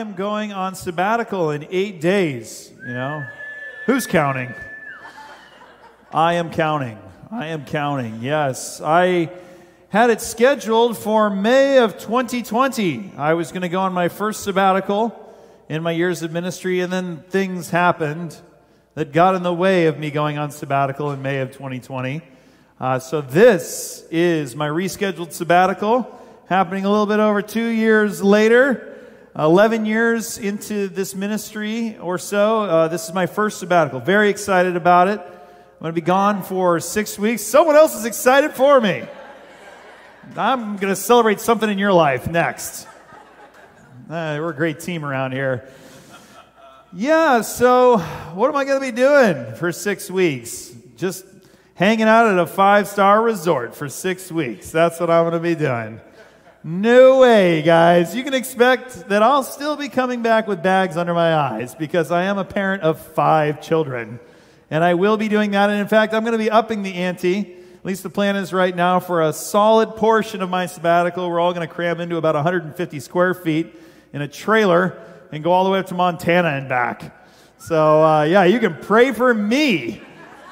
am going on sabbatical in eight days. You know, who's counting? I am counting. I am counting. Yes, I had it scheduled for May of 2020. I was going to go on my first sabbatical in my years of ministry, and then things happened that got in the way of me going on sabbatical in May of 2020. Uh, so this is my rescheduled sabbatical happening a little bit over two years later. 11 years into this ministry or so. Uh, this is my first sabbatical. Very excited about it. I'm going to be gone for six weeks. Someone else is excited for me. I'm going to celebrate something in your life next. Uh, we're a great team around here. Yeah, so what am I going to be doing for six weeks? Just hanging out at a five star resort for six weeks. That's what I'm going to be doing. No way, guys. You can expect that I'll still be coming back with bags under my eyes because I am a parent of five children. And I will be doing that. And in fact, I'm going to be upping the ante. At least the plan is right now for a solid portion of my sabbatical. We're all going to cram into about 150 square feet in a trailer and go all the way up to Montana and back. So, uh, yeah, you can pray for me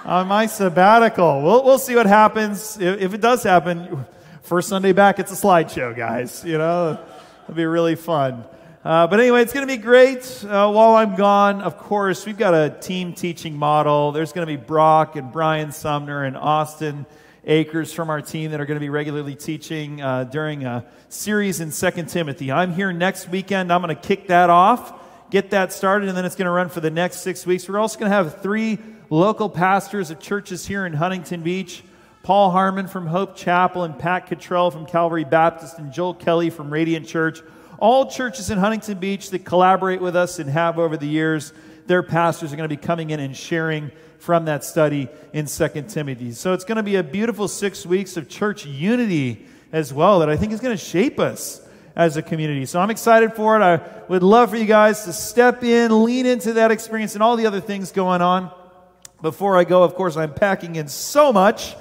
on my sabbatical. We'll, we'll see what happens. If, if it does happen, First Sunday back, it's a slideshow, guys. You know, it'll be really fun. Uh, but anyway, it's going to be great. Uh, while I'm gone, of course, we've got a team teaching model. There's going to be Brock and Brian Sumner and Austin Akers from our team that are going to be regularly teaching uh, during a series in Second Timothy. I'm here next weekend. I'm going to kick that off, get that started, and then it's going to run for the next six weeks. We're also going to have three local pastors of churches here in Huntington Beach Paul Harmon from Hope Chapel, and Pat Cottrell from Calvary Baptist, and Joel Kelly from Radiant Church. All churches in Huntington Beach that collaborate with us and have over the years, their pastors are going to be coming in and sharing from that study in 2 Timothy. So it's going to be a beautiful six weeks of church unity as well that I think is going to shape us as a community. So I'm excited for it. I would love for you guys to step in, lean into that experience, and all the other things going on. Before I go, of course, I'm packing in so much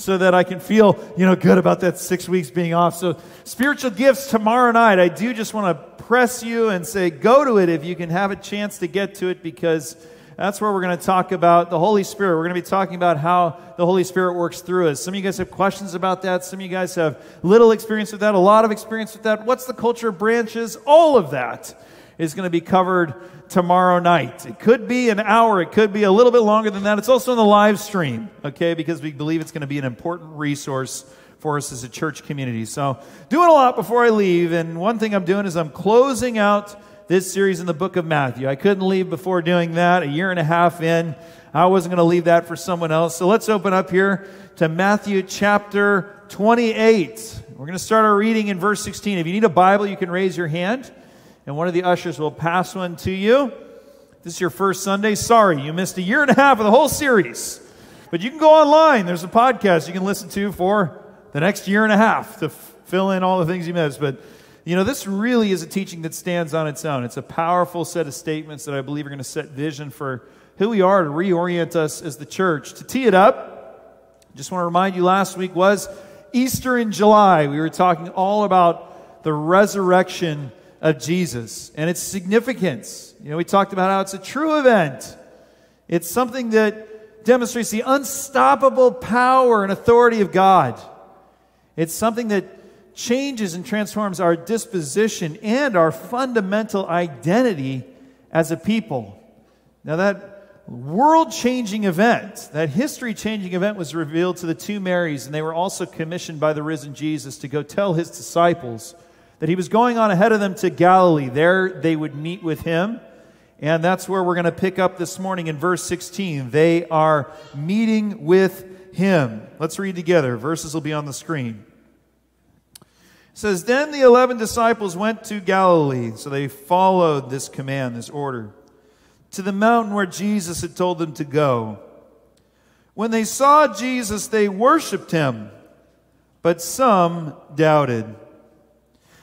so that I can feel, you know, good about that six weeks being off. So, spiritual gifts tomorrow night. I do just want to press you and say, go to it if you can have a chance to get to it because that's where we're going to talk about the Holy Spirit. We're going to be talking about how the Holy Spirit works through us. Some of you guys have questions about that. Some of you guys have little experience with that, a lot of experience with that. What's the culture of branches? All of that is going to be covered tomorrow night. It could be an hour, it could be a little bit longer than that. It's also in the live stream, okay, because we believe it's going to be an important resource for us as a church community. So, doing a lot before I leave, and one thing I'm doing is I'm closing out this series in the book of Matthew. I couldn't leave before doing that, a year and a half in. I wasn't going to leave that for someone else. So, let's open up here to Matthew chapter 28. We're going to start our reading in verse 16. If you need a Bible, you can raise your hand and one of the ushers will pass one to you. This is your first Sunday. Sorry, you missed a year and a half of the whole series. But you can go online. There's a podcast you can listen to for the next year and a half to f- fill in all the things you missed. But, you know, this really is a teaching that stands on its own. It's a powerful set of statements that I believe are going to set vision for who we are to reorient us as the church. To tee it up, just want to remind you last week was Easter in July. We were talking all about the resurrection of Jesus and its significance. You know, we talked about how it's a true event. It's something that demonstrates the unstoppable power and authority of God. It's something that changes and transforms our disposition and our fundamental identity as a people. Now, that world changing event, that history changing event, was revealed to the two Marys, and they were also commissioned by the risen Jesus to go tell his disciples that he was going on ahead of them to Galilee. There they would meet with him. And that's where we're going to pick up this morning in verse 16. They are meeting with him. Let's read together. Verses will be on the screen. It says, Then the eleven disciples went to Galilee. So they followed this command, this order, to the mountain where Jesus had told them to go. When they saw Jesus, they worshiped him, but some doubted.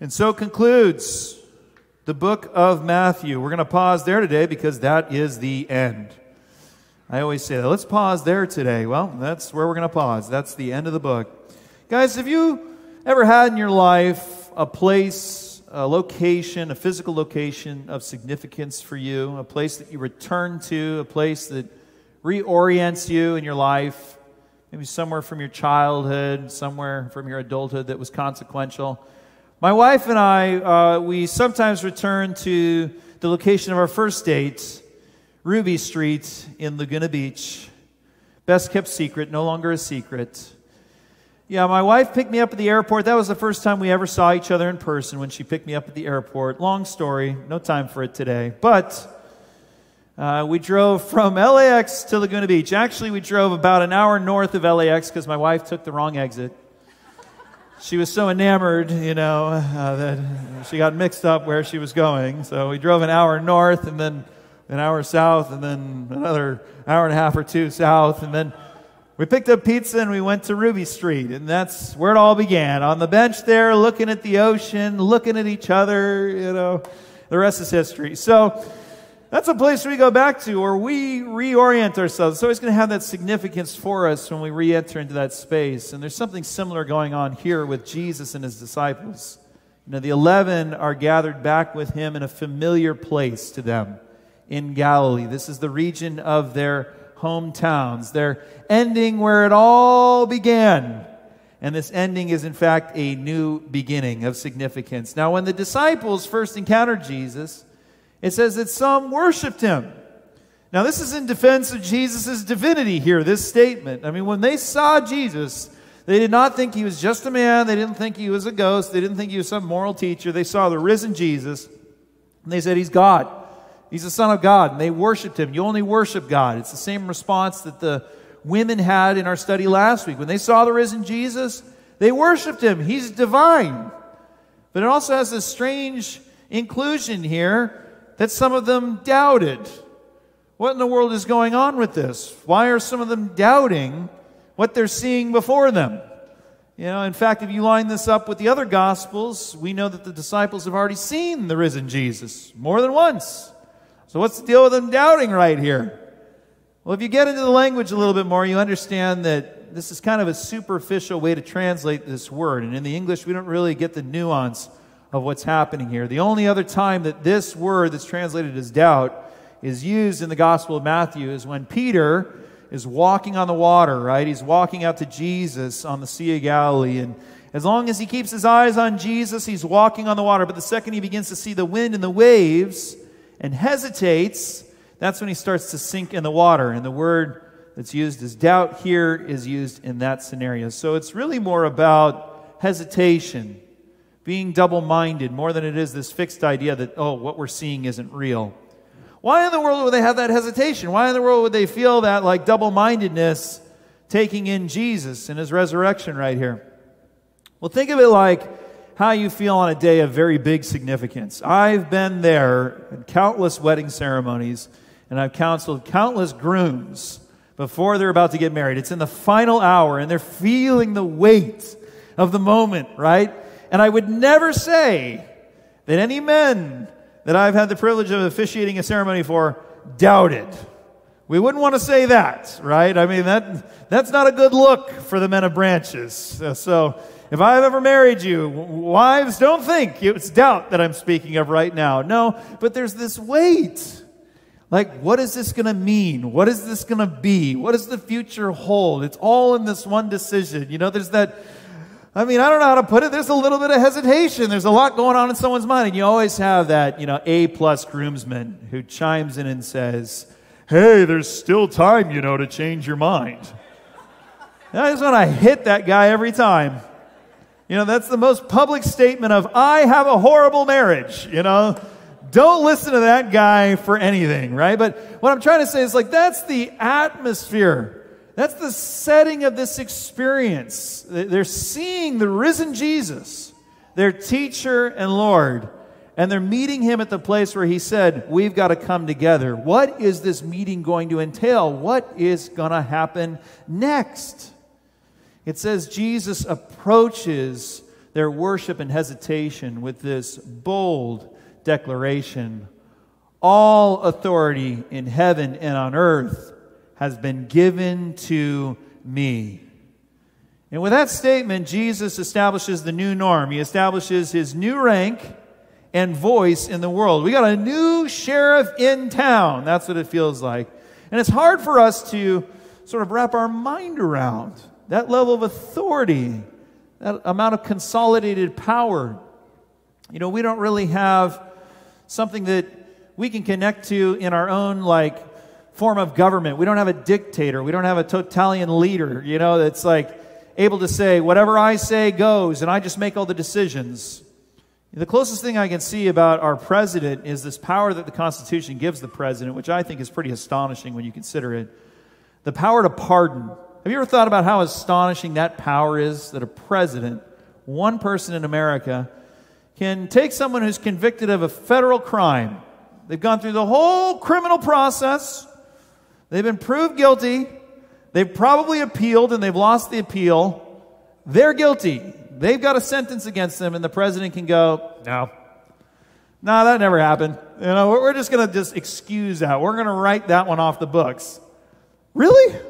And so concludes the book of Matthew. We're going to pause there today because that is the end. I always say that. Let's pause there today. Well, that's where we're going to pause. That's the end of the book. Guys, have you ever had in your life a place, a location, a physical location of significance for you, a place that you return to, a place that reorients you in your life? Maybe somewhere from your childhood, somewhere from your adulthood that was consequential. My wife and I, uh, we sometimes return to the location of our first date, Ruby Street in Laguna Beach. Best kept secret, no longer a secret. Yeah, my wife picked me up at the airport. That was the first time we ever saw each other in person when she picked me up at the airport. Long story, no time for it today. But uh, we drove from LAX to Laguna Beach. Actually, we drove about an hour north of LAX because my wife took the wrong exit she was so enamored, you know, uh, that she got mixed up where she was going. So we drove an hour north and then an hour south and then another hour and a half or two south. And then we picked up pizza and we went to Ruby Street. And that's where it all began. On the bench there, looking at the ocean, looking at each other, you know, the rest is history. So, that's a place we go back to or we reorient ourselves. It's always going to have that significance for us when we re enter into that space. And there's something similar going on here with Jesus and his disciples. You know, the 11 are gathered back with him in a familiar place to them in Galilee. This is the region of their hometowns. They're ending where it all began. And this ending is, in fact, a new beginning of significance. Now, when the disciples first encountered Jesus, it says that some worshiped him. Now, this is in defense of Jesus' divinity here, this statement. I mean, when they saw Jesus, they did not think he was just a man. They didn't think he was a ghost. They didn't think he was some moral teacher. They saw the risen Jesus, and they said, He's God. He's the Son of God. And they worshiped him. You only worship God. It's the same response that the women had in our study last week. When they saw the risen Jesus, they worshiped him. He's divine. But it also has this strange inclusion here that some of them doubted. What in the world is going on with this? Why are some of them doubting what they're seeing before them? You know, in fact, if you line this up with the other gospels, we know that the disciples have already seen the risen Jesus more than once. So what's the deal with them doubting right here? Well, if you get into the language a little bit more, you understand that this is kind of a superficial way to translate this word. And in the English, we don't really get the nuance of what's happening here. The only other time that this word that's translated as doubt is used in the Gospel of Matthew is when Peter is walking on the water, right? He's walking out to Jesus on the Sea of Galilee. And as long as he keeps his eyes on Jesus, he's walking on the water. But the second he begins to see the wind and the waves and hesitates, that's when he starts to sink in the water. And the word that's used as doubt here is used in that scenario. So it's really more about hesitation being double minded more than it is this fixed idea that, oh, what we're seeing isn't real. Why in the world would they have that hesitation? Why in the world would they feel that like double mindedness taking in Jesus and his resurrection right here? Well, think of it like how you feel on a day of very big significance. I've been there at countless wedding ceremonies, and I've counseled countless grooms before they're about to get married. It's in the final hour, and they're feeling the weight of the moment, right? And I would never say that any men that I've had the privilege of officiating a ceremony for doubted. We wouldn't want to say that, right? I mean, that, that's not a good look for the men of branches. So, if I've ever married you, wives, don't think it's doubt that I'm speaking of right now. No, but there's this weight. Like, what is this going to mean? What is this going to be? What does the future hold? It's all in this one decision. You know, there's that I mean, I don't know how to put it. There's a little bit of hesitation. There's a lot going on in someone's mind. And you always have that, you know, A plus groomsman who chimes in and says, Hey, there's still time, you know, to change your mind. And I just want to hit that guy every time. You know, that's the most public statement of, I have a horrible marriage, you know. Don't listen to that guy for anything, right? But what I'm trying to say is like, that's the atmosphere that's the setting of this experience. They're seeing the risen Jesus, their teacher and Lord. And they're meeting him at the place where he said, We've got to come together. What is this meeting going to entail? What is going to happen next? It says Jesus approaches their worship and hesitation with this bold declaration All authority in heaven and on earth has been given to me. And with that statement, Jesus establishes the new norm. He establishes his new rank and voice in the world. We got a new sheriff in town. That's what it feels like. And it's hard for us to sort of wrap our mind around that level of authority, that amount of consolidated power. You know, we don't really have something that we can connect to in our own, like, form of government. We don't have a dictator. We don't have a totalitarian leader, you know, that's like able to say, whatever I say goes, and I just make all the decisions. The closest thing I can see about our president is this power that the Constitution gives the president, which I think is pretty astonishing when you consider it. The power to pardon. Have you ever thought about how astonishing that power is that a president, one person in America, can take someone who's convicted of a federal crime? They've gone through the whole criminal process, they've been proved guilty, they've probably appealed and they've lost the appeal. They're guilty. They've got a sentence against them, and the president can go, no. No, that never happened. You know, we're just going to just excuse that. We're going to write that one off the books. Really?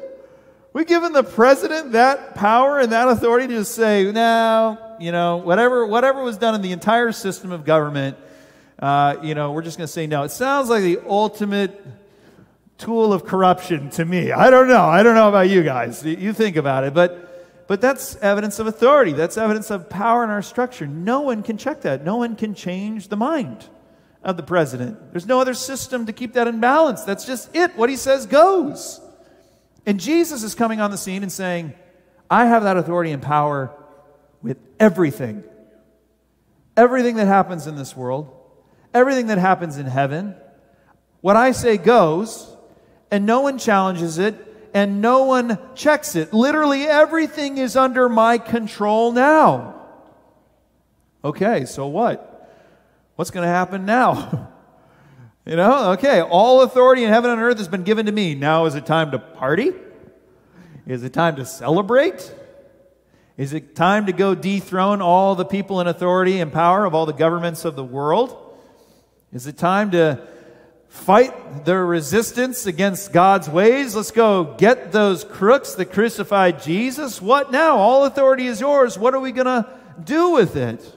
We've given the president that power and that authority to just say, no, you know, whatever, whatever was done in the entire system of government, uh, you know, we're just going to say no. It sounds like the ultimate tool of corruption to me. I don't know. I don't know about you guys. You think about it. But but that's evidence of authority. That's evidence of power in our structure. No one can check that. No one can change the mind of the president. There's no other system to keep that in balance. That's just it. What he says goes. And Jesus is coming on the scene and saying, I have that authority and power with everything. Everything that happens in this world, everything that happens in heaven. What I say goes, and no one challenges it, and no one checks it. Literally everything is under my control now. Okay, so what? What's going to happen now? you know, okay, all authority in heaven and earth has been given to me. Now is it time to party? Is it time to celebrate? Is it time to go dethrone all the people in authority and power of all the governments of the world? Is it time to fight the resistance against God's ways. Let's go get those crooks that crucified Jesus. What now? All authority is yours. What are we going to do with it?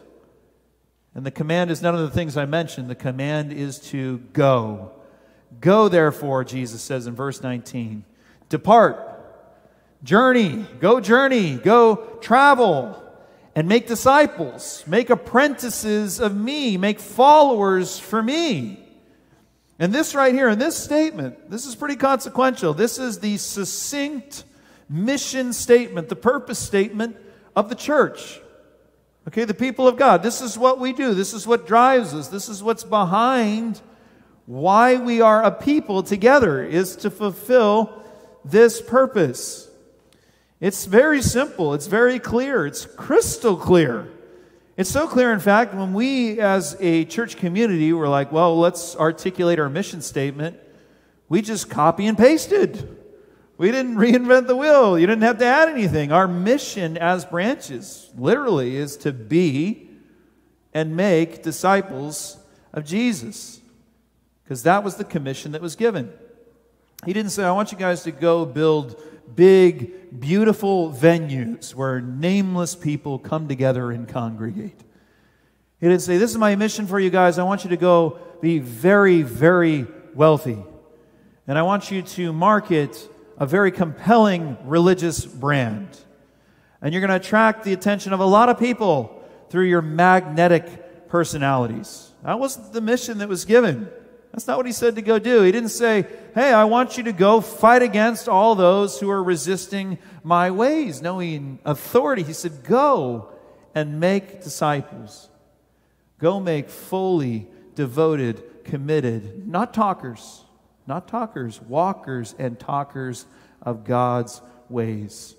And the command is none of the things I mentioned. The command is to go. Go, therefore, Jesus says in verse 19. Depart, journey, go journey, go travel, and make disciples, make apprentices of me, make followers for me. And this right here, in this statement, this is pretty consequential. This is the succinct mission statement, the purpose statement of the church. Okay, the people of God. This is what we do. This is what drives us. This is what's behind why we are a people together, is to fulfill this purpose. It's very simple, it's very clear, it's crystal clear. It's so clear, in fact, when we as a church community were like, well, let's articulate our mission statement, we just copy and pasted. We didn't reinvent the wheel. You didn't have to add anything. Our mission as branches, literally, is to be and make disciples of Jesus. Because that was the commission that was given. He didn't say, I want you guys to go build big, beautiful venues where nameless people come together and congregate. He didn't say, This is my mission for you guys. I want you to go be very, very wealthy. And I want you to market a very compelling religious brand. And you're going to attract the attention of a lot of people through your magnetic personalities. That wasn't the mission that was given. That's not what he said to go do. He didn't say, Hey, I want you to go fight against all those who are resisting my ways. Knowing authority, he said, Go and make disciples. Go make fully devoted, committed, not talkers, not talkers, walkers and talkers of God's ways.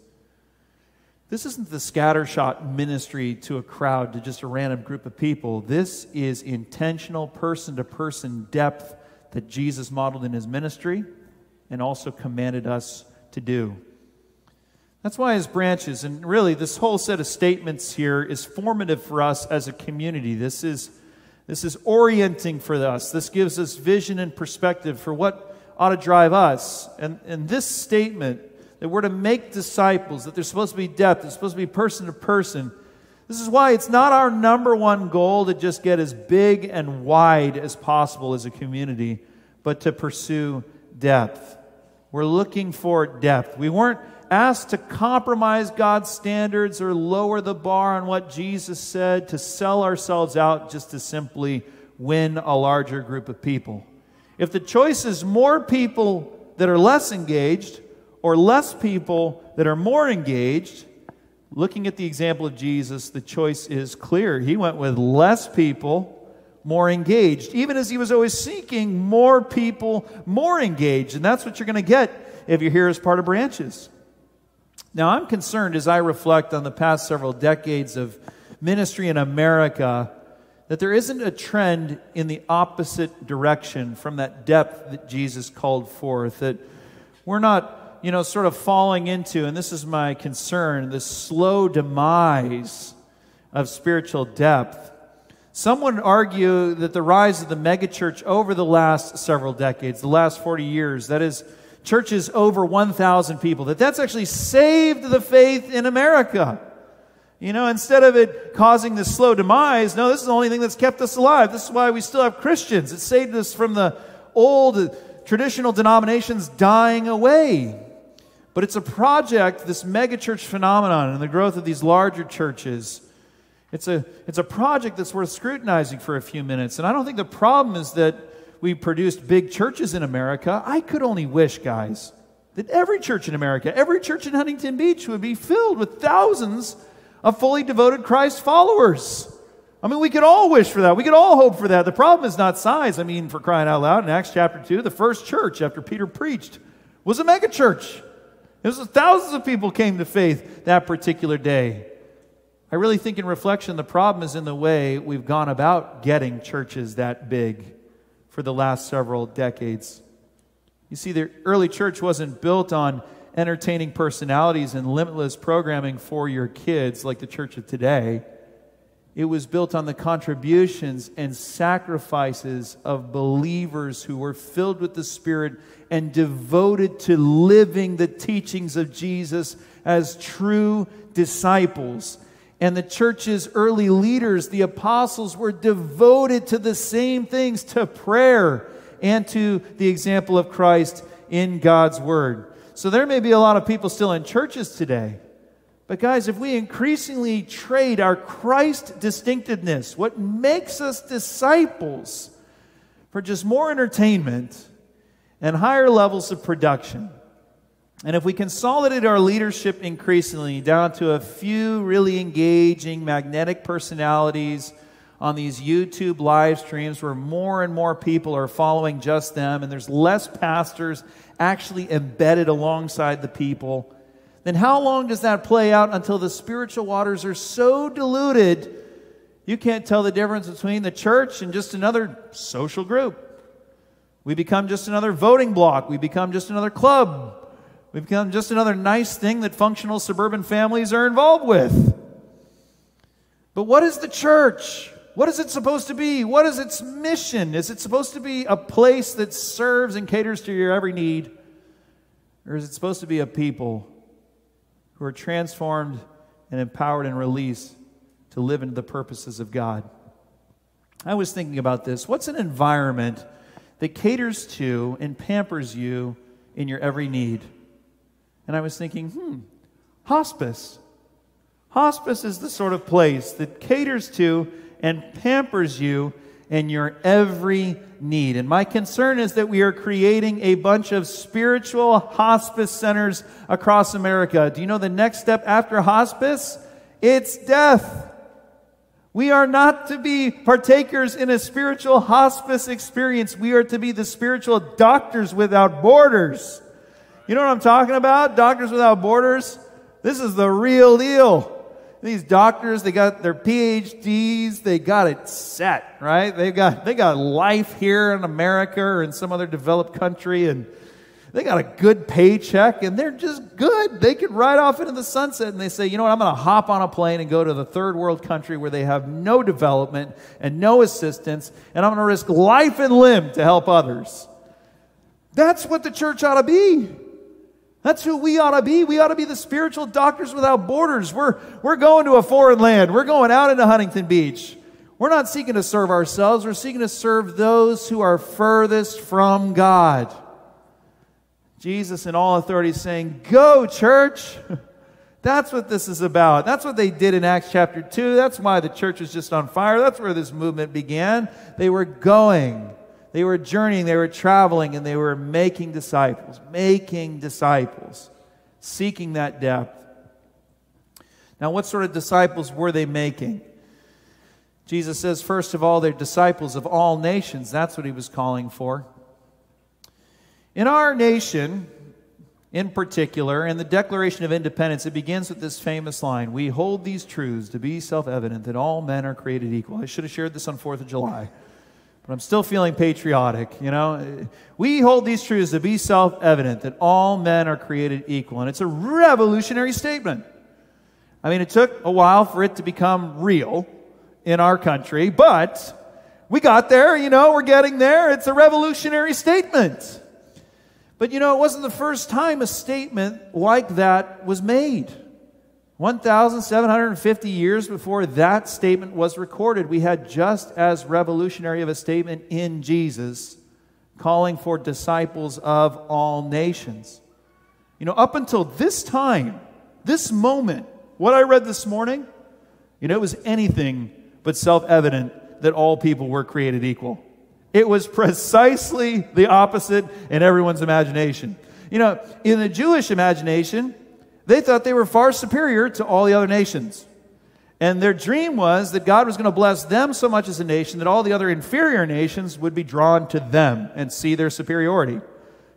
This isn't the scattershot ministry to a crowd, to just a random group of people. This is intentional, person to person depth that Jesus modeled in his ministry and also commanded us to do. That's why his branches, and really this whole set of statements here is formative for us as a community. This is, this is orienting for us. This gives us vision and perspective for what ought to drive us. And, and this statement that we're to make disciples, that there's supposed to be depth, it's supposed to be person to person. This is why it's not our number one goal to just get as big and wide as possible as a community, but to pursue depth. We're looking for depth. We weren't asked to compromise God's standards or lower the bar on what Jesus said, to sell ourselves out just to simply win a larger group of people. If the choice is more people that are less engaged or less people that are more engaged, looking at the example of Jesus, the choice is clear. He went with less people, more engaged, even as he was always seeking more people, more engaged. And that's what you're going to get if you're here as part of branches. Now, I'm concerned as I reflect on the past several decades of ministry in America that there isn't a trend in the opposite direction from that depth that Jesus called forth, that we're not, you know, sort of falling into, and this is my concern, the slow demise of spiritual depth. Some would argue that the rise of the megachurch over the last several decades, the last 40 years, that is, churches over 1,000 people, that that's actually saved the faith in America. You know, instead of it causing this slow demise, no, this is the only thing that's kept us alive. This is why we still have Christians. It saved us from the old traditional denominations dying away. But it's a project, this megachurch phenomenon and the growth of these larger churches. It's a, it's a project that's worth scrutinizing for a few minutes. And I don't think the problem is that we produced big churches in America. I could only wish, guys, that every church in America, every church in Huntington Beach would be filled with thousands of fully devoted Christ followers. I mean, we could all wish for that. We could all hope for that. The problem is not size. I mean, for crying out loud, in Acts chapter 2, the first church after Peter preached was a megachurch. Was thousands of people came to faith that particular day. I really think, in reflection, the problem is in the way we've gone about getting churches that big for the last several decades. You see, the early church wasn't built on entertaining personalities and limitless programming for your kids like the church of today. It was built on the contributions and sacrifices of believers who were filled with the Spirit and devoted to living the teachings of Jesus as true disciples and the church's early leaders, the apostles, were devoted to the same things to prayer and to the example of Christ in God's Word. So there may be a lot of people still in churches today. But, guys, if we increasingly trade our Christ distinctiveness, what makes us disciples, for just more entertainment and higher levels of production, and if we consolidate our leadership increasingly down to a few really engaging, magnetic personalities on these YouTube live streams where more and more people are following just them, and there's less pastors actually embedded alongside the people, then how long does that play out until the spiritual waters are so diluted you can't tell the difference between the church and just another social group? We become just another voting block, we become just another club We've become just another nice thing that functional suburban families are involved with. But what is the church? What is it supposed to be? What is its mission? Is it supposed to be a place that serves and caters to your every need? Or is it supposed to be a people who are transformed and empowered and released to live into the purposes of God? I was thinking about this. What's an environment that caters to and pampers you in your every need? And I was thinking, hmm, hospice. Hospice is the sort of place that caters to and pampers you in your every need. And my concern is that we are creating a bunch of spiritual hospice centers across America. Do you know the next step after hospice? It's death. We are not to be partakers in a spiritual hospice experience. We are to be the spiritual doctors without borders. You know what I'm talking about? Doctors Without Borders. This is the real deal. These doctors, they got their PhDs, they got it set, right? They got they got life here in America or in some other developed country and they got a good paycheck and they're just good. They could ride off into the sunset and they say, you know what, I'm going to hop on a plane and go to the third world country where they have no development and no assistance, and I'm going to risk life and limb to help others. That's what the church ought to be. That's who we ought to be. We ought to be the spiritual doctors without borders. We're, we're going to a foreign land. We're going out into Huntington Beach. We're not seeking to serve ourselves. We're seeking to serve those who are furthest from God. Jesus, in all authority, saying, Go, church. That's what this is about. That's what they did in Acts chapter 2. That's why the church was just on fire. That's where this movement began. They were going, they were journeying, they were traveling, and they were making disciples, making disciples, seeking that depth. Now, what sort of disciples were they making? Jesus says, first of all, they're disciples of all nations. That's what he was calling for. In our nation, in particular, in the Declaration of Independence, it begins with this famous line We hold these truths to be self evident that all men are created equal. I should have shared this on 4th of July, but I'm still feeling patriotic. You know, we hold these truths to be self evident that all men are created equal. And it's a revolutionary statement. I mean, it took a while for it to become real in our country, but we got there, you know, we're getting there. It's a revolutionary statement. But you know, it wasn't the first time a statement like that was made. 1,750 years before that statement was recorded, we had just as revolutionary of a statement in Jesus calling for disciples of all nations. You know, up until this time, this moment, what I read this morning, you know, it was anything but self evident that all people were created equal. It was precisely the opposite in everyone's imagination. You know, in the Jewish imagination, they thought they were far superior to all the other nations. And their dream was that God was going to bless them so much as a nation that all the other inferior nations would be drawn to them and see their superiority.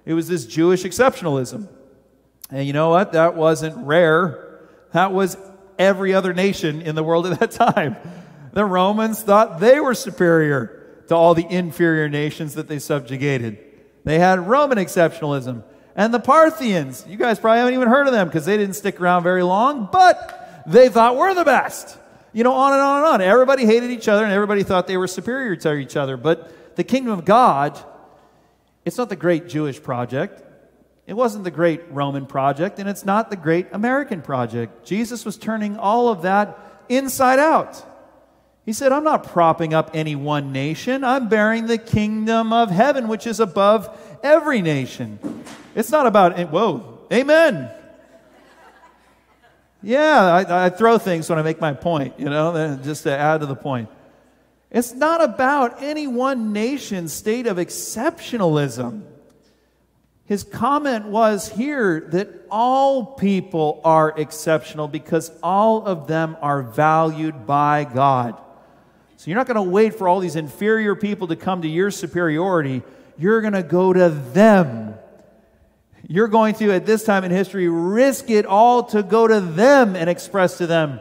It was this Jewish exceptionalism. And you know what? That wasn't rare. That was every other nation in the world at that time. The Romans thought they were superior to all the inferior nations that they subjugated. They had Roman exceptionalism. And the Parthians, you guys probably haven't even heard of them because they didn't stick around very long, but they thought we're the best. You know, on and on and on. Everybody hated each other and everybody thought they were superior to each other. But the kingdom of God, it's not the great Jewish project. It wasn't the great Roman project, and it's not the great American project. Jesus was turning all of that inside out. He said, I'm not propping up any one nation. I'm bearing the kingdom of heaven, which is above every nation. It's not about, eh, whoa, amen. Yeah, I, I, throw things when I make my point, you know, eh, just to add to the point. It's not about any one nation's state of exceptionalism. His comment was here that all people are exceptional because all of them are valued by God. So you're not going to wait for all these inferior people to come to your superiority. You're going to go to them. You're going to, at this time in history, risk it all to go to them and express to them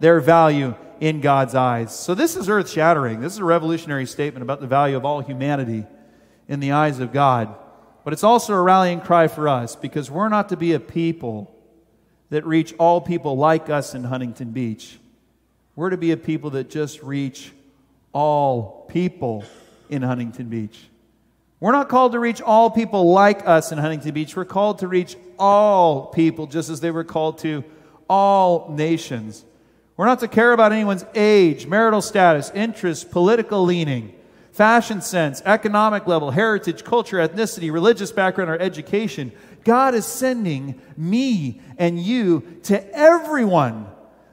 their value in God's eyes. So this is earth shattering. This is a revolutionary statement about the value of all humanity in the eyes of God. But it's also a rallying cry for us because we're not to be a people that reach all people like us in Huntington Beach. We're to be a people that just reach all people in Huntington Beach. We're not called to reach all people like us in Huntington Beach. We're called to reach all people just as they were called to all nations. We're not to care about anyone's age, marital status, interests, political leaning, fashion sense, economic level, heritage, culture, ethnicity, religious background, or education. God is sending me and you to everyone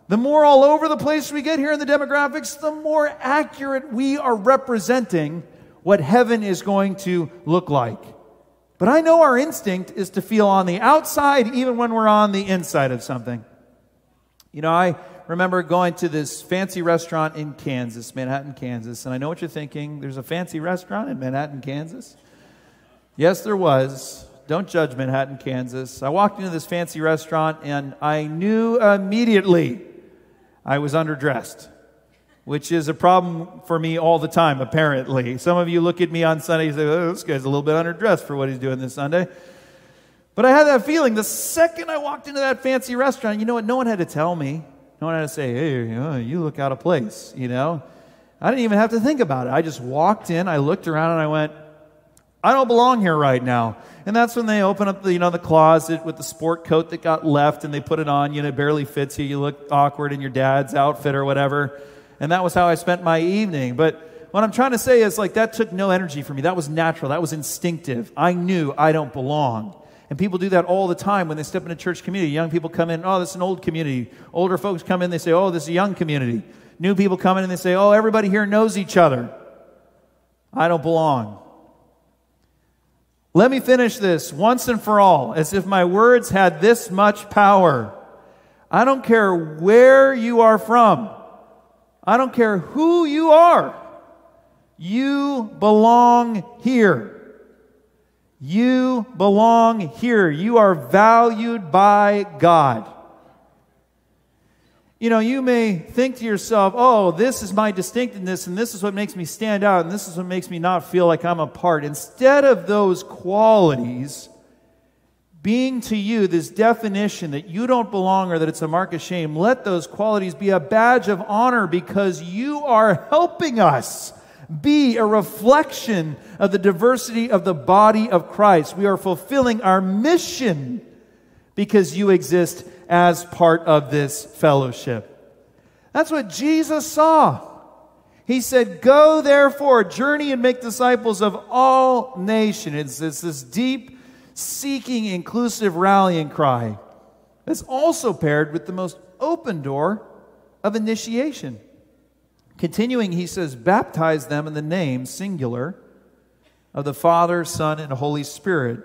the more all over the place we get here in the demographics, the more accurate we are representing what heaven is going to look like. But I know our instinct is to feel on the outside even when we're on the inside of something. You know, I remember going to this fancy restaurant in Kansas, Manhattan, Kansas, and I know what you're thinking. There's a fancy restaurant in Manhattan, Kansas. Yes, there was. Don't judge Manhattan, Kansas. I walked into this fancy restaurant and I knew immediately I was underdressed, which is a problem for me all the time, apparently. Some of you look at me on Sunday and say, oh, this guy's a little bit underdressed for what he's doing this Sunday. But I had that feeling the second I walked into that fancy restaurant, you know what? No one had to tell me. No one had to say, hey, uh, you look out of place, you know? I didn't even have to think about it. I just walked in, I looked around, and I went, I don't belong here right now. And that's when they open up the, you know, the closet with the sport coat that got left and they put it on. You know, it barely fits you. You look awkward in your dad's outfit or whatever. And that was how I spent my evening. But what I'm trying to say is like that took no energy for me. That was natural. That was instinctive. I knew I don't belong. And people do that all the time when they step into church community. Young people come in, oh, this is an old community. Older folks come in, they say, oh, this is a young community. New people come in and they say, oh, everybody here knows each other. I don't belong. Let me finish this once and for all, as if my words had this much power. I don't care where you are from. I don't care who you are. You belong here. You belong here. You are valued by God. You know, you may think to yourself, oh, this is my distinctiveness, and this is what makes me stand out, and this is what makes me not feel like I'm a part. Instead of those qualities being to you this definition that you don't belong or that it's a mark of shame, let those qualities be a badge of honor because you are helping us be a reflection of the diversity of the body of Christ. We are fulfilling our mission because you exist as part of this fellowship. That's what Jesus saw. He said, Go therefore, journey and make disciples of all nations. It's this deep, seeking, inclusive rallying cry that's also paired with the most open door of initiation. Continuing, he says, Baptize them in the name, singular, of the Father, Son, and Holy Spirit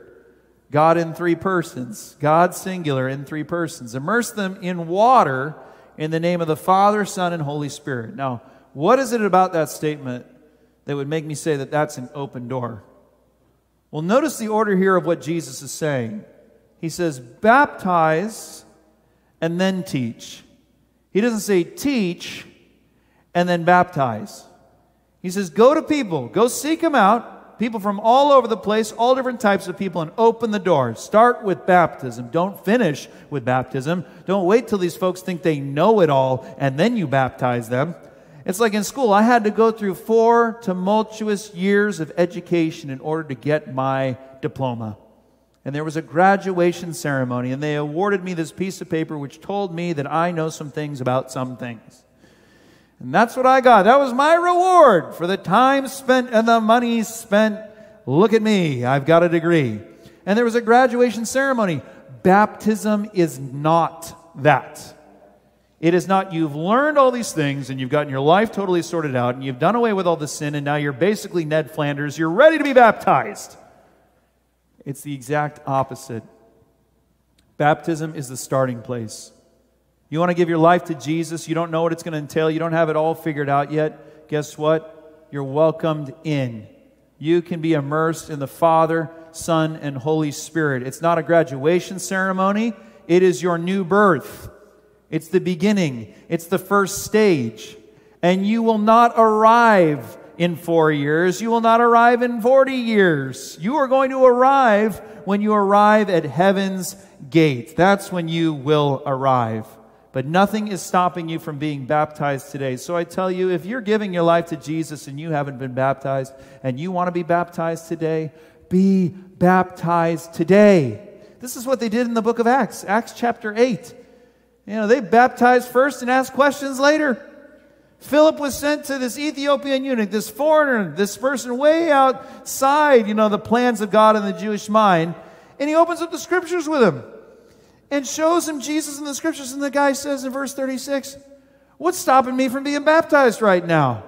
God in three persons, God singular in three persons. Immerse them in water in the name of the Father, Son, and Holy Spirit. Now, what is it about that statement that would make me say that that's an open door? Well, notice the order here of what Jesus is saying. He says, baptize and then teach. He doesn't say teach and then baptize. He says, go to people, go seek them out, people from all over the place, all different types of people, and open the door. Start with baptism. Don't finish with baptism. Don't wait till these folks think they know it all and then you baptize them. It's like in school, I had to go through four tumultuous years of education in order to get my diploma. And there was a graduation ceremony, and they awarded me this piece of paper which told me that I know some things about some things. And that's what I got. That was my reward for the time spent and the money spent. Look at me, I've got a degree. And there was a graduation ceremony. Baptism is not that. It is not you've learned all these things and you've gotten your life totally sorted out and you've done away with all the sin and now you're basically Ned Flanders. You're ready to be baptized. It's the exact opposite. Baptism is the starting place. You want to give your life to Jesus, you don't know what it's going to entail, you don't have it all figured out yet. Guess what? You're welcomed in. You can be immersed in the Father, Son, and Holy Spirit. It's not a graduation ceremony, it is your new birth. It's the beginning, it's the first stage. And you will not arrive in four years. You will not arrive in 40 years. You are going to arrive when you arrive at heaven's gate. That's when you will arrive. But nothing is stopping you from being baptized today. So I tell you, if you're giving your life to Jesus and you haven't been baptized and you want to be baptized today, be baptized today. This is what they did in the book of Acts, Acts chapter 8. You know, they baptized first and asked questions later. Philip was sent to this Ethiopian eunuch, this foreigner, this person way outside, you know, the plans of God in the Jewish mind, and he opens up the scriptures with him and shows him Jesus in the scriptures. And the guy says in verse 36, What's stopping me from being baptized right now?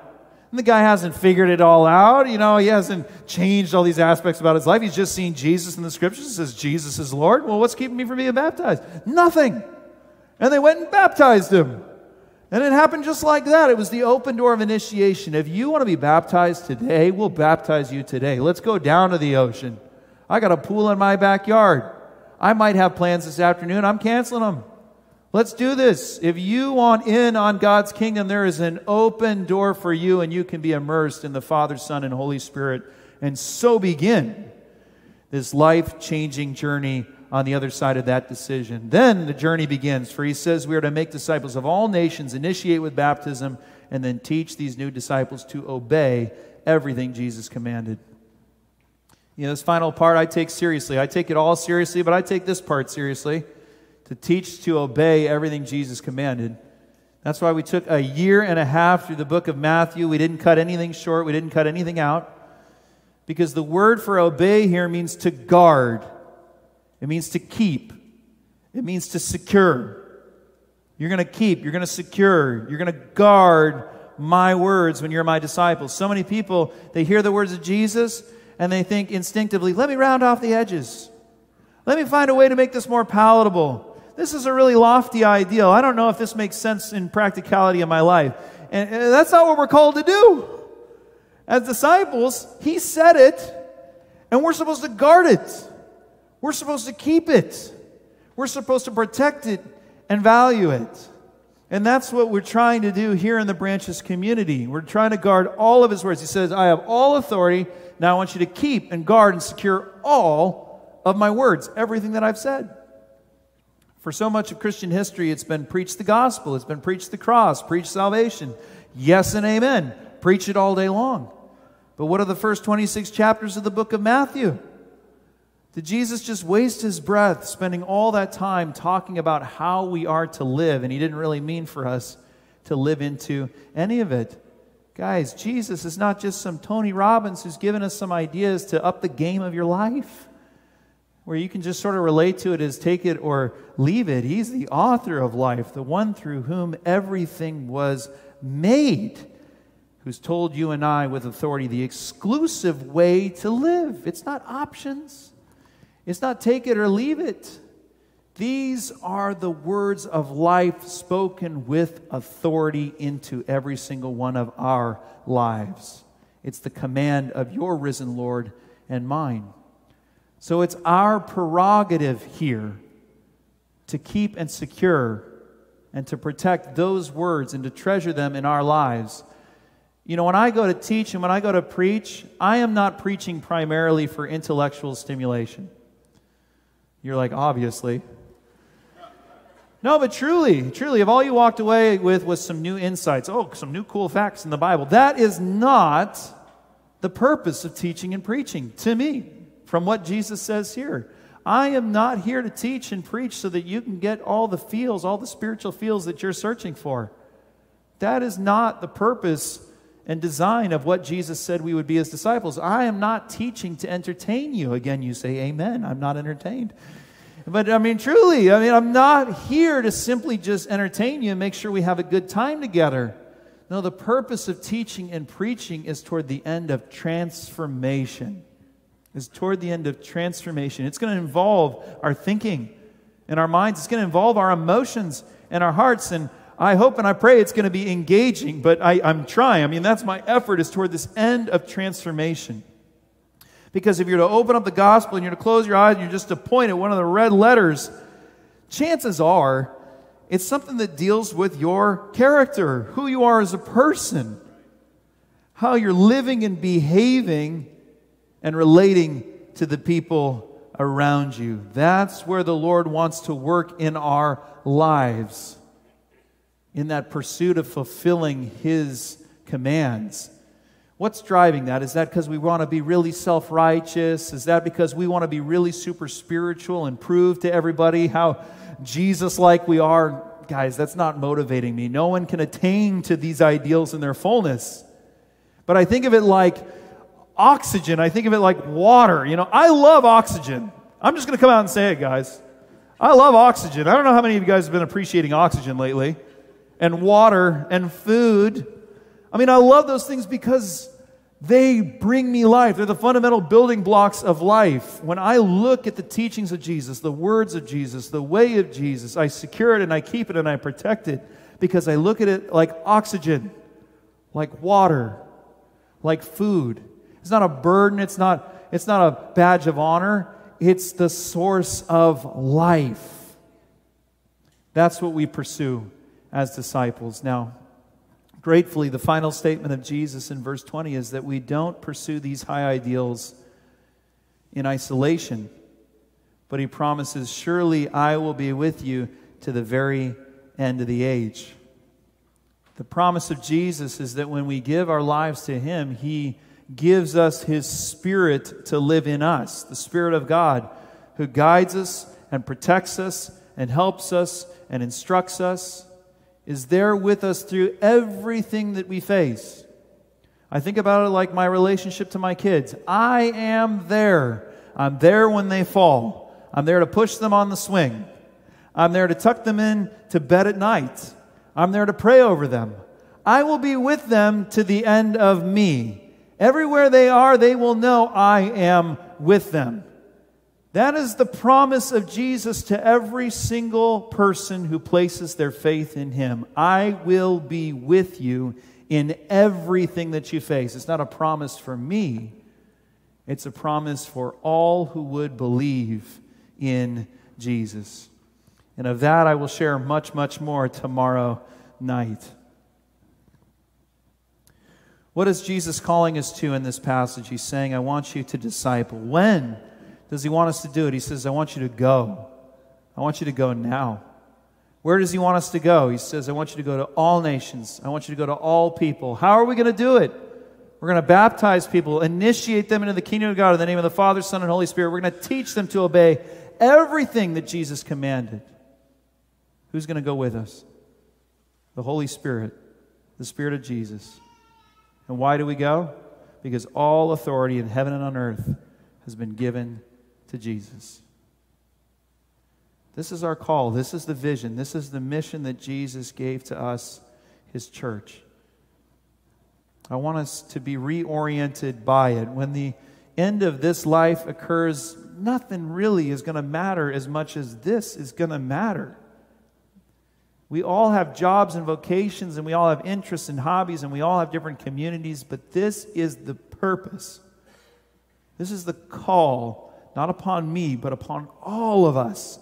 And the guy hasn't figured it all out. You know, he hasn't changed all these aspects about his life. He's just seen Jesus in the scriptures. He says, Jesus is Lord. Well, what's keeping me from being baptized? Nothing. And they went and baptized him. And it happened just like that. It was the open door of initiation. If you want to be baptized today, we'll baptize you today. Let's go down to the ocean. I got a pool in my backyard. I might have plans this afternoon. I'm canceling them. Let's do this. If you want in on God's kingdom, there is an open door for you, and you can be immersed in the Father, Son, and Holy Spirit, and so begin this life changing journey on the other side of that decision. Then the journey begins, for he says we are to make disciples of all nations, initiate with baptism, and then teach these new disciples to obey everything Jesus commanded. You know, this final part I take seriously. I take it all seriously, but I take this part seriously to teach to obey everything Jesus commanded. That's why we took a year and a half through the book of Matthew. We didn't cut anything short, we didn't cut anything out. Because the word for obey here means to guard, it means to keep, it means to secure. You're going to keep, you're going to secure, you're going to guard my words when you're my disciples. So many people, they hear the words of Jesus and they think instinctively, let me round off the edges. Let me find a way to make this more palatable. This is a really lofty ideal. I don't know if this makes sense in practicality in my life. And that's not what we're called to do. As disciples, He said it, and we're supposed to guard it. We're supposed to keep it. We're supposed to protect it and value it. And that's what we're trying to do here in the branches community. We're trying to guard all of his words. He says, I have all authority. Now I want you to keep and guard and secure all of my words, everything that I've said. For so much of Christian history, it's been preach the gospel, it's been preach the cross, preach salvation. Yes and amen. Preach it all day long. But what are the first 26 chapters of the book of Matthew? Did Jesus just waste his breath spending all that time talking about how we are to live? And he didn't really mean for us to live into any of it. Guys, Jesus is not just some Tony Robbins who's given us some ideas to up the game of your life where you can just sort of relate to it as take it or leave it. He's the author of life, the one through whom everything was made, who's told you and I with authority the exclusive way to live. It's not options, it's not take it or leave it. These are the words of life spoken with authority into every single one of our lives. It's the command of your risen Lord and mine. So it's our prerogative here to keep and secure and to protect those words and to treasure them in our lives. You know, when I go to teach and when I go to preach, I am not preaching primarily for intellectual stimulation. You're like, obviously. No, but truly, truly, if all you walked away with was some new insights, oh, some new cool facts in the Bible, that is not the purpose of teaching and preaching to me from what Jesus says here. I am not here to teach and preach so that you can get all the feels, all the spiritual feels that you're searching for. That is not the purpose and design of what Jesus said we would be as disciples. I am not teaching to entertain you. Again, you say, Amen. I'm not entertained. But I mean, truly, I mean, I'm not here to simply just entertain you and make sure we have a good time together. No, the purpose of teaching and preaching is toward the end of transformation is toward the end of transformation. It's going to involve our thinking and our minds, it's going to involve our emotions and our hearts. And I hope and I pray it's going to be engaging, but I, I'm trying. I mean, that's my effort, is toward this end of transformation. Because if you're to open up the gospel and you're to close your eyes and you're just to point at one of the red letters, chances are it's something that deals with your character, who you are as a person, how you're living and behaving and relating to the people around you. That's where the Lord wants to work in our lives, in that pursuit of fulfilling His commands. What's driving that? Is that because we want to be really self righteous? Is that because we want to be really super spiritual and prove to everybody how Jesus like we are? Guys, that's not motivating me. No one can attain to these ideals in their fullness. But I think of it like oxygen, I think of it like water. You know, I love oxygen. I'm just going to come out and say it, guys. I love oxygen. I don't know how many of you guys have been appreciating oxygen lately, and water and food. I mean, I love those things because they bring me life. They're the fundamental building blocks of life. When I look at the teachings of Jesus, the words of Jesus, the way of Jesus, I secure it and I keep it and I protect it because I look at it like oxygen, like water, like food. It's not a burden. It's not, it's not a badge of honor, it's the source of life. That's what we pursue as disciples. Now, gratefully, the final statement of Jesus in verse 20 is that we don't pursue these high ideals in isolation, but he promises, Surely I will be with you to the very end of the age. The promise of Jesus is that when we give our lives to him, he gives us his spirit to live in us, the Spirit of God, who guides us and protects us and helps us and instructs us is there with us through everything that we face. I think about it like my relationship to my kids. I am there. I'm there when they fall. I'm there to push them on the swing. I'm there to tuck them in to bed at night. I'm there to pray over them. I will be with them to the end of me. Everywhere they are, they will know I am with them. That is the promise of Jesus to every single person who places their faith in Him. I will be with you in everything that you face. It's not a promise for me, it's a promise for all who would believe in Jesus. And of that, I will share much, much more tomorrow night. What is Jesus calling us to in this passage? He's saying, I want you to disciple. When? Does he want us to do it? He says, I want you to go. I want you to go now. Where does he want us to go? He says, I want you to go to all nations. I want you to go to all people. How are we going to do it? We're going to baptize people, initiate them into the kingdom of God in the name of the Father, Son, and Holy Spirit. We're going to teach them to obey everything that Jesus commanded. Who's going to go with us? The Holy Spirit, the Spirit of Jesus. And why do we go? Because all authority in heaven and on earth has been given to Jesus. This is our call. This is the vision. This is the mission that Jesus gave to us, his church. I want us to be reoriented by it. When the end of this life occurs, nothing really is going to matter as much as this is going to matter. We all have jobs and vocations, and we all have interests and hobbies, and we all have different communities, but this is the purpose. This is the call not upon me, but upon all of us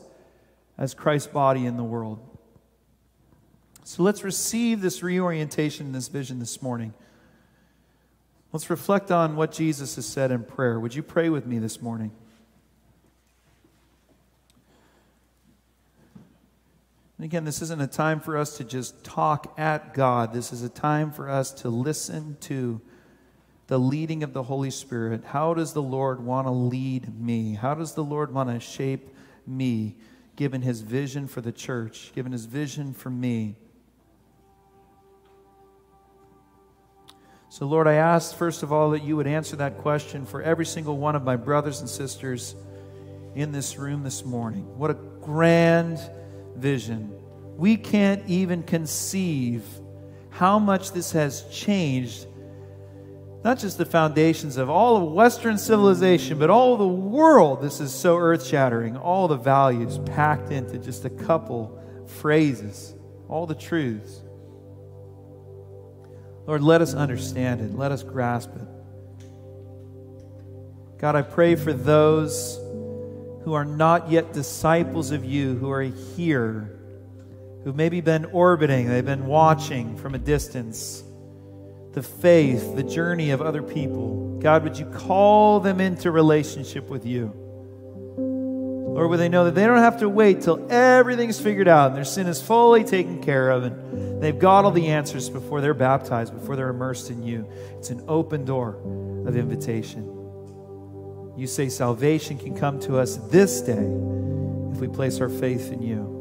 as Christ's body in the world. So let's receive this reorientation, this vision this morning. Let's reflect on what Jesus has said in prayer. Would you pray with me this morning? And again, this isn't a time for us to just talk at God. This is a time for us to listen to the leading of the Holy Spirit. How does the Lord want to lead me? How does the Lord want to shape me, given his vision for the church, given his vision for me? So, Lord, I ask, first of all, that you would answer that question for every single one of my brothers and sisters in this room this morning. What a grand vision. We can't even conceive how much this has changed not just the foundations of all of Western civilization, but all the world. This is so earth shattering. All the values packed into just a couple phrases, all the truths. Lord, let us understand it, let us grasp it. God, I pray for those who are not yet disciples of you, who are here, who've maybe been orbiting, they've been watching from a distance the faith, the journey of other people. God, would you call them into relationship with you? Or would they know that they don't have to wait till everything's figured out and their sin is fully taken care of and they've got all the answers before they're baptized, before they're immersed in you? It's an open door of invitation. You say salvation can come to us this day if we place our faith in you.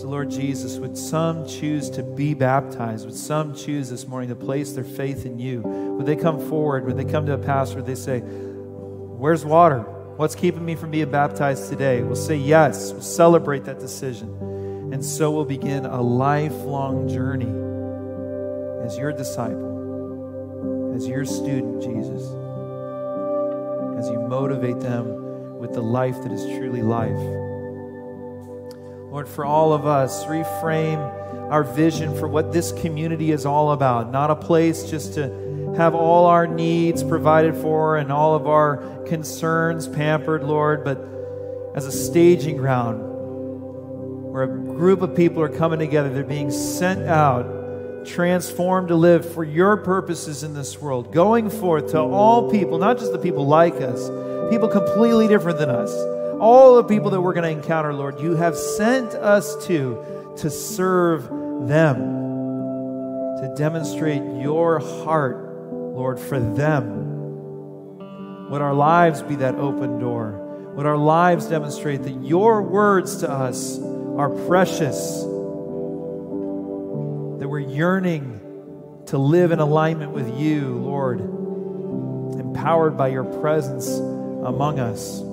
So, Lord Jesus, would some choose to be baptized? Would some choose this morning to place their faith in you? Would they come forward? Would they come to a pastor? Would they say, Where's water? What's keeping me from being baptized today? We'll say yes. We'll celebrate that decision. And so we'll begin a lifelong journey as your disciple, as your student, Jesus, as you motivate them with the life that is truly life. Lord, for all of us, reframe our vision for what this community is all about. Not a place just to have all our needs provided for and all of our concerns pampered, Lord, but as a staging ground where a group of people are coming together. They're being sent out, transformed to live for your purposes in this world, going forth to all people, not just the people like us, people completely different than us, all the people that we're going to encounter, Lord. You have sent us to to serve them, to demonstrate your heart, Lord, for them. Would our lives be that open door? Would our lives demonstrate that your words to us are precious, that we're yearning to live in alignment with you, Lord, empowered by your presence among us.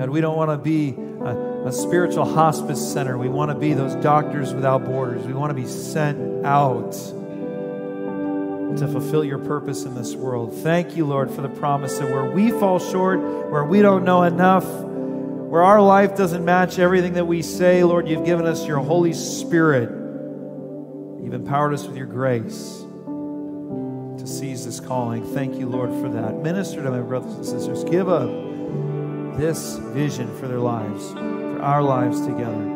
God, we don't want to be a, a spiritual hospice center. We want to be those doctors without borders. We want to be sent out to fulfill your purpose in this world. Thank you, Lord, for the promise that where we fall short, where we don't know enough, where our life doesn't match everything that we say, Lord, you've given us your Holy Spirit. You've empowered us with your grace to seize this calling. Thank you, Lord, for that. Minister to my brothers and sisters. Give up this vision for their lives, for our lives together.